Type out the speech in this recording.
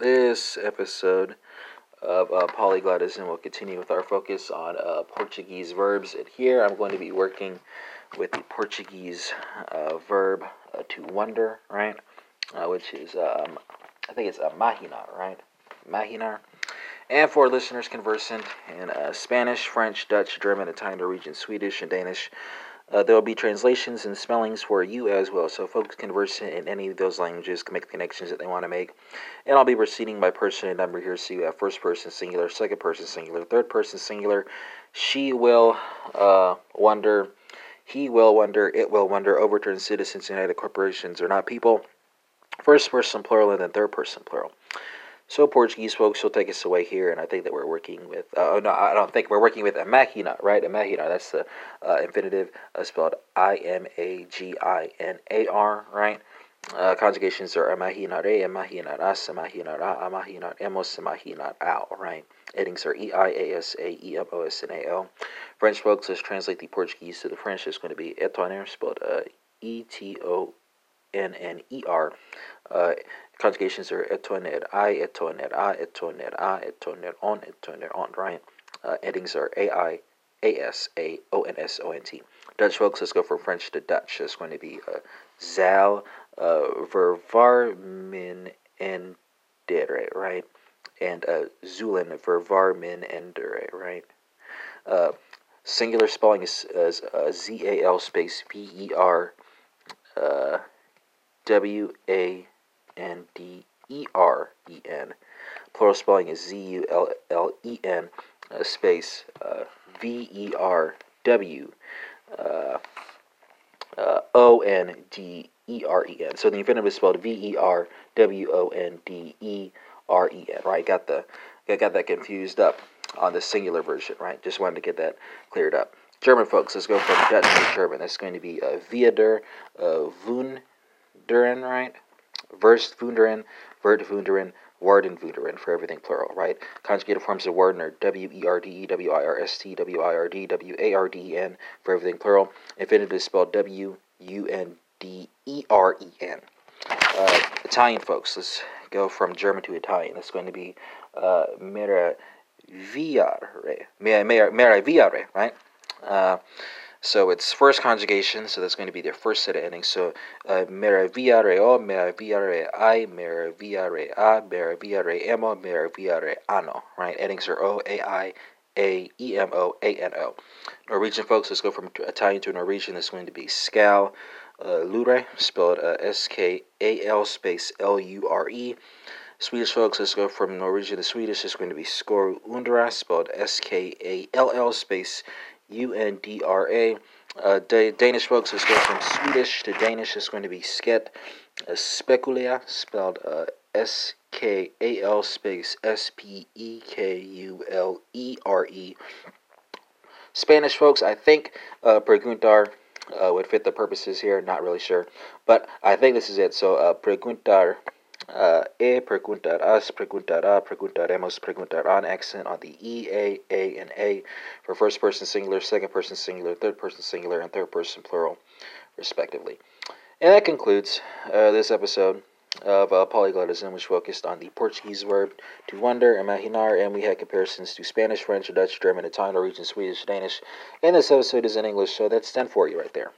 This episode of uh, Polyglottism will continue with our focus on uh, Portuguese verbs. And here I'm going to be working with the Portuguese uh, verb uh, to wonder, right? Uh, which is, um, I think it's a imaginar, right? Imaginar. And for listeners conversant in uh, Spanish, French, Dutch, German, Italian, Norwegian, Swedish, and Danish, uh, there will be translations and spellings for you as well, so folks conversant in any of those languages can make the connections that they want to make. And I'll be proceeding by person and number here, so you have first person singular, second person singular, third person singular. She will uh, wonder, he will wonder, it will wonder, overturned citizens, United corporations are not people. First person plural and then third person plural. So Portuguese folks will take us away here, and I think that we're working with. Uh, oh no, I don't think we're working with a machina, right? A machina. That's the uh, infinitive uh, spelled I M A G I N A R, right? Uh, conjugations are imaginar, imaginarás, imaginará, imaginaremos, imaginará, right? Endings are E I A S A E M O S N A L. French folks, let's translate the Portuguese to the French. It's going to be étonner, spelled uh, E T O N N E R. Uh, conjugations are etoner I, etoner a, etoner a, etoner on, etoner on, right? Uh, endings are A I, A S A O N S O N T. Dutch folks, let's go from French to Dutch. It's going to be uh, zal uh, vervarmin endere, right? And uh, zulin vervarmin endere, right? Uh, singular spelling is, is uh, Z A L space V E R uh, W A N D E R E N. Plural spelling is Z U L L E N uh, space uh, V E R W uh, uh, O N D E R E N. So the infinitive is spelled V E R W O N D E R E N. Right? Got the I got that confused up on the singular version. Right? Just wanted to get that cleared up. German folks, let's go from Dutch to German. That's going to be uh, Viader, uh, Wunderen, right? Verst Wunderen, Vert Warden Wunderen for everything plural, right? Conjugated forms of Warden are W E R D E W I R S T W I R D W A R D E N for everything plural. Infinitive is spelled W U N D E R E N. Uh, Italian folks, let's go from German to Italian. That's going to be uh, meravigliare, meravigliare, right? Uh, so it's first conjugation, so that's going to be their first set of endings. So uh, meravigliare o, meravigliare ai, meravigliare a, meravigliare emo, meravigliare ano, right? Endings are O, A, I, A, E, M, O, A, N, O. Norwegian folks, let's go from Italian to Norwegian. That's going to be skal, uh, lure, spelled uh, S K A L space L U R E. Swedish folks, let's go from Norwegian to Swedish. It's going to be skoru undra, spelled S K A L L space U N D R A. Uh, Danish folks, let's go from Swedish to Danish. It's going to be sket, uh, spelled uh, S K A L space S P E K U L E R E. Spanish folks, I think uh, preguntar uh, would fit the purposes here. Not really sure, but I think this is it. So uh, preguntar uh, e preguntarás, preguntará, preguntaremos, preguntarán accent on the E, A, A, and A for first person singular, second person singular, third person singular, and third person plural, respectively. And that concludes uh, this episode of uh, Polyglottism, which focused on the Portuguese verb to wonder, imaginar, and we had comparisons to Spanish, French, Dutch, German, Italian, Norwegian, Swedish, Danish. And this episode is in English, so that's 10 for you right there.